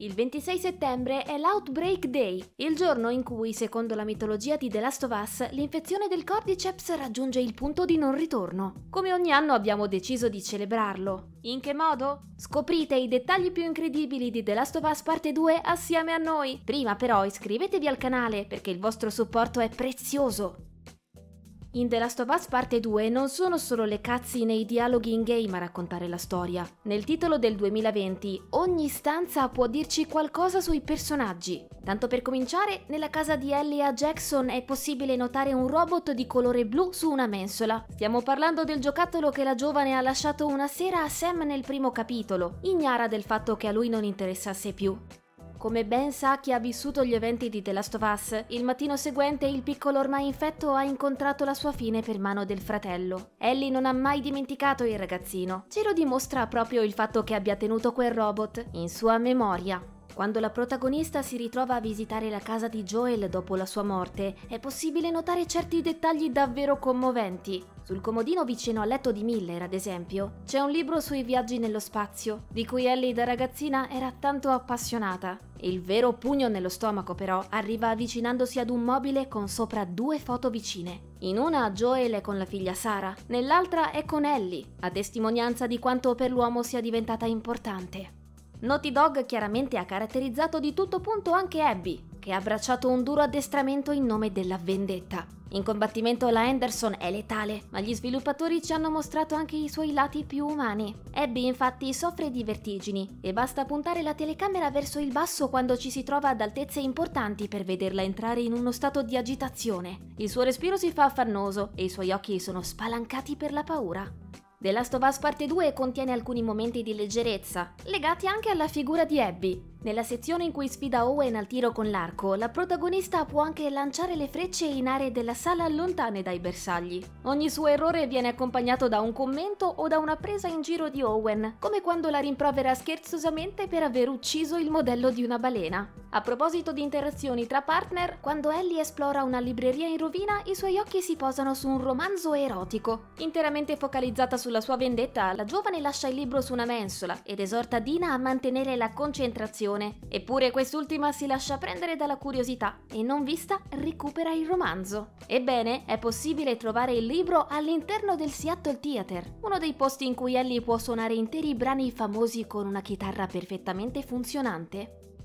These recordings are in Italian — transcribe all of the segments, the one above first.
Il 26 settembre è l'Outbreak Day, il giorno in cui, secondo la mitologia di The Last of Us, l'infezione del Cordyceps raggiunge il punto di non ritorno. Come ogni anno abbiamo deciso di celebrarlo. In che modo? Scoprite i dettagli più incredibili di The Last of Us parte 2 assieme a noi. Prima però iscrivetevi al canale perché il vostro supporto è prezioso. In The Last of Us parte 2 non sono solo le cutscene e i dialoghi in game a raccontare la storia. Nel titolo del 2020 ogni stanza può dirci qualcosa sui personaggi. Tanto per cominciare, nella casa di Ellie a Jackson è possibile notare un robot di colore blu su una mensola. Stiamo parlando del giocattolo che la giovane ha lasciato una sera a Sam nel primo capitolo, ignara del fatto che a lui non interessasse più. Come ben sa chi ha vissuto gli eventi di The Last of Us, il mattino seguente il piccolo ormai infetto ha incontrato la sua fine per mano del fratello. Ellie non ha mai dimenticato il ragazzino. Ce lo dimostra proprio il fatto che abbia tenuto quel robot in sua memoria. Quando la protagonista si ritrova a visitare la casa di Joel dopo la sua morte, è possibile notare certi dettagli davvero commoventi. Sul comodino vicino al letto di Miller, ad esempio, c'è un libro sui viaggi nello spazio, di cui Ellie da ragazzina era tanto appassionata. Il vero pugno nello stomaco, però, arriva avvicinandosi ad un mobile con sopra due foto vicine. In una Joel è con la figlia Sara, nell'altra è con Ellie, a testimonianza di quanto per l'uomo sia diventata importante. Naughty Dog chiaramente ha caratterizzato di tutto punto anche Abby, che ha abbracciato un duro addestramento in nome della vendetta. In combattimento la Henderson è letale, ma gli sviluppatori ci hanno mostrato anche i suoi lati più umani. Abby infatti soffre di vertigini e basta puntare la telecamera verso il basso quando ci si trova ad altezze importanti per vederla entrare in uno stato di agitazione. Il suo respiro si fa affannoso e i suoi occhi sono spalancati per la paura. The Last of Us Parte 2 contiene alcuni momenti di leggerezza, legati anche alla figura di Abby. Nella sezione in cui sfida Owen al tiro con l'arco, la protagonista può anche lanciare le frecce in aree della sala lontane dai bersagli. Ogni suo errore viene accompagnato da un commento o da una presa in giro di Owen, come quando la rimprovera scherzosamente per aver ucciso il modello di una balena. A proposito di interazioni tra partner, quando Ellie esplora una libreria in rovina, i suoi occhi si posano su un romanzo erotico. Interamente focalizzata sulla sua vendetta, la giovane lascia il libro su una mensola ed esorta Dina a mantenere la concentrazione Eppure quest'ultima si lascia prendere dalla curiosità e non vista recupera il romanzo. Ebbene, è possibile trovare il libro all'interno del Seattle Theater, uno dei posti in cui Ellie può suonare interi brani famosi con una chitarra perfettamente funzionante.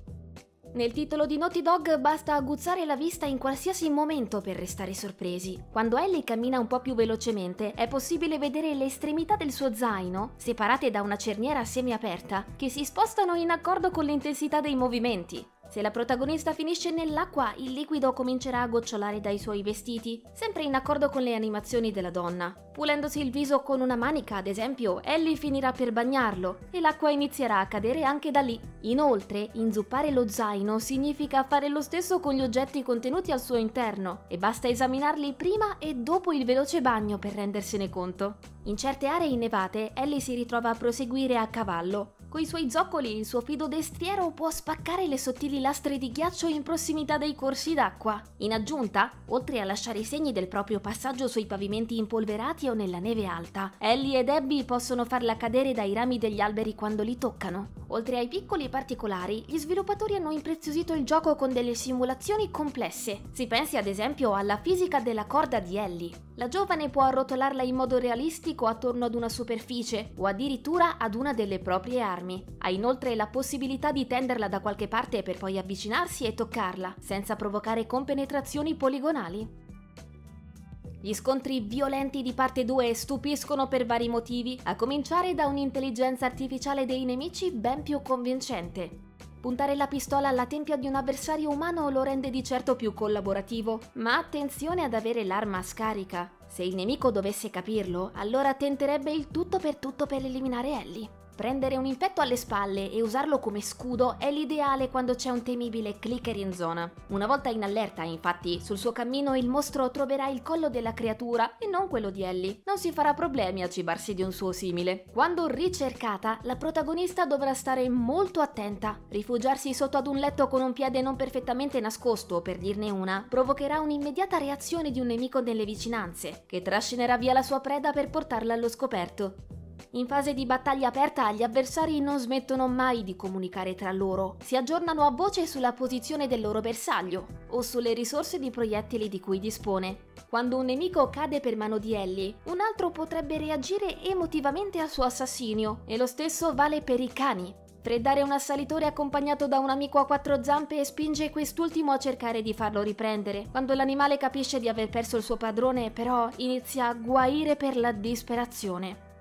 Nel titolo di Naughty Dog basta aguzzare la vista in qualsiasi momento per restare sorpresi. Quando Ellie cammina un po' più velocemente, è possibile vedere le estremità del suo zaino, separate da una cerniera semiaperta, che si spostano in accordo con l'intensità dei movimenti. Se la protagonista finisce nell'acqua, il liquido comincerà a gocciolare dai suoi vestiti, sempre in accordo con le animazioni della donna. Pulendosi il viso con una manica, ad esempio, Ellie finirà per bagnarlo e l'acqua inizierà a cadere anche da lì. Inoltre, inzuppare lo zaino significa fare lo stesso con gli oggetti contenuti al suo interno e basta esaminarli prima e dopo il veloce bagno per rendersene conto. In certe aree innevate, Ellie si ritrova a proseguire a cavallo, Coi suoi zoccoli il suo fido destriero può spaccare le sottili lastre di ghiaccio in prossimità dei corsi d'acqua. In aggiunta, oltre a lasciare i segni del proprio passaggio sui pavimenti impolverati o nella neve alta, Ellie e Debbie possono farla cadere dai rami degli alberi quando li toccano. Oltre ai piccoli particolari, gli sviluppatori hanno impreziosito il gioco con delle simulazioni complesse. Si pensi ad esempio alla fisica della corda di Ellie. La giovane può arrotolarla in modo realistico attorno ad una superficie o addirittura ad una delle proprie armi. Ha inoltre la possibilità di tenderla da qualche parte per poi avvicinarsi e toccarla, senza provocare compenetrazioni poligonali. Gli scontri violenti di parte 2 stupiscono per vari motivi, a cominciare da un'intelligenza artificiale dei nemici ben più convincente. Puntare la pistola alla tempia di un avversario umano lo rende di certo più collaborativo, ma attenzione ad avere l'arma a scarica. Se il nemico dovesse capirlo, allora tenterebbe il tutto per tutto per eliminare Ellie. Prendere un infetto alle spalle e usarlo come scudo è l'ideale quando c'è un temibile clicker in zona. Una volta in allerta, infatti, sul suo cammino il mostro troverà il collo della creatura e non quello di Ellie. Non si farà problemi a cibarsi di un suo simile. Quando ricercata, la protagonista dovrà stare molto attenta. Rifugiarsi sotto ad un letto con un piede non perfettamente nascosto, per dirne una, provocherà un'immediata reazione di un nemico nelle vicinanze, che trascinerà via la sua preda per portarla allo scoperto. In fase di battaglia aperta gli avversari non smettono mai di comunicare tra loro, si aggiornano a voce sulla posizione del loro bersaglio o sulle risorse di proiettili di cui dispone. Quando un nemico cade per mano di Ellie, un altro potrebbe reagire emotivamente al suo assassinio e lo stesso vale per i cani. Freddare un assalitore accompagnato da un amico a quattro zampe spinge quest'ultimo a cercare di farlo riprendere. Quando l'animale capisce di aver perso il suo padrone, però, inizia a guaire per la disperazione.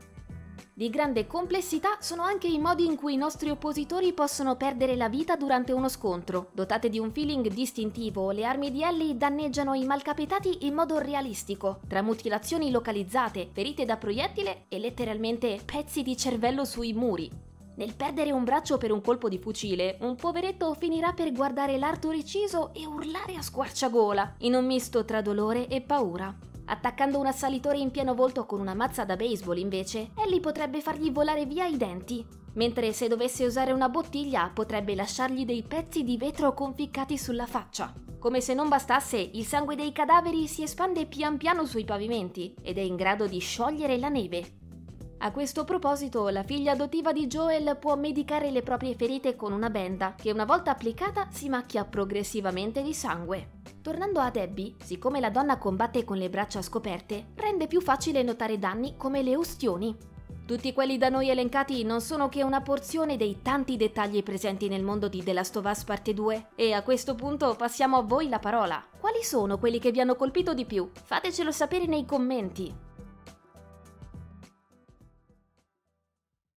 Di grande complessità sono anche i modi in cui i nostri oppositori possono perdere la vita durante uno scontro. Dotate di un feeling distintivo, le armi di Ellie danneggiano i malcapitati in modo realistico, tra mutilazioni localizzate, ferite da proiettile e letteralmente pezzi di cervello sui muri. Nel perdere un braccio per un colpo di fucile, un poveretto finirà per guardare l'arto reciso e urlare a squarciagola, in un misto tra dolore e paura. Attaccando un assalitore in pieno volto con una mazza da baseball, invece, Ellie potrebbe fargli volare via i denti, mentre se dovesse usare una bottiglia potrebbe lasciargli dei pezzi di vetro conficcati sulla faccia. Come se non bastasse, il sangue dei cadaveri si espande pian piano sui pavimenti ed è in grado di sciogliere la neve. A questo proposito, la figlia adottiva di Joel può medicare le proprie ferite con una benda che una volta applicata si macchia progressivamente di sangue. Tornando a Debbie, siccome la donna combatte con le braccia scoperte, rende più facile notare danni come le ustioni. Tutti quelli da noi elencati non sono che una porzione dei tanti dettagli presenti nel mondo di The Last of Us Parte 2 e a questo punto passiamo a voi la parola. Quali sono quelli che vi hanno colpito di più? Fatecelo sapere nei commenti.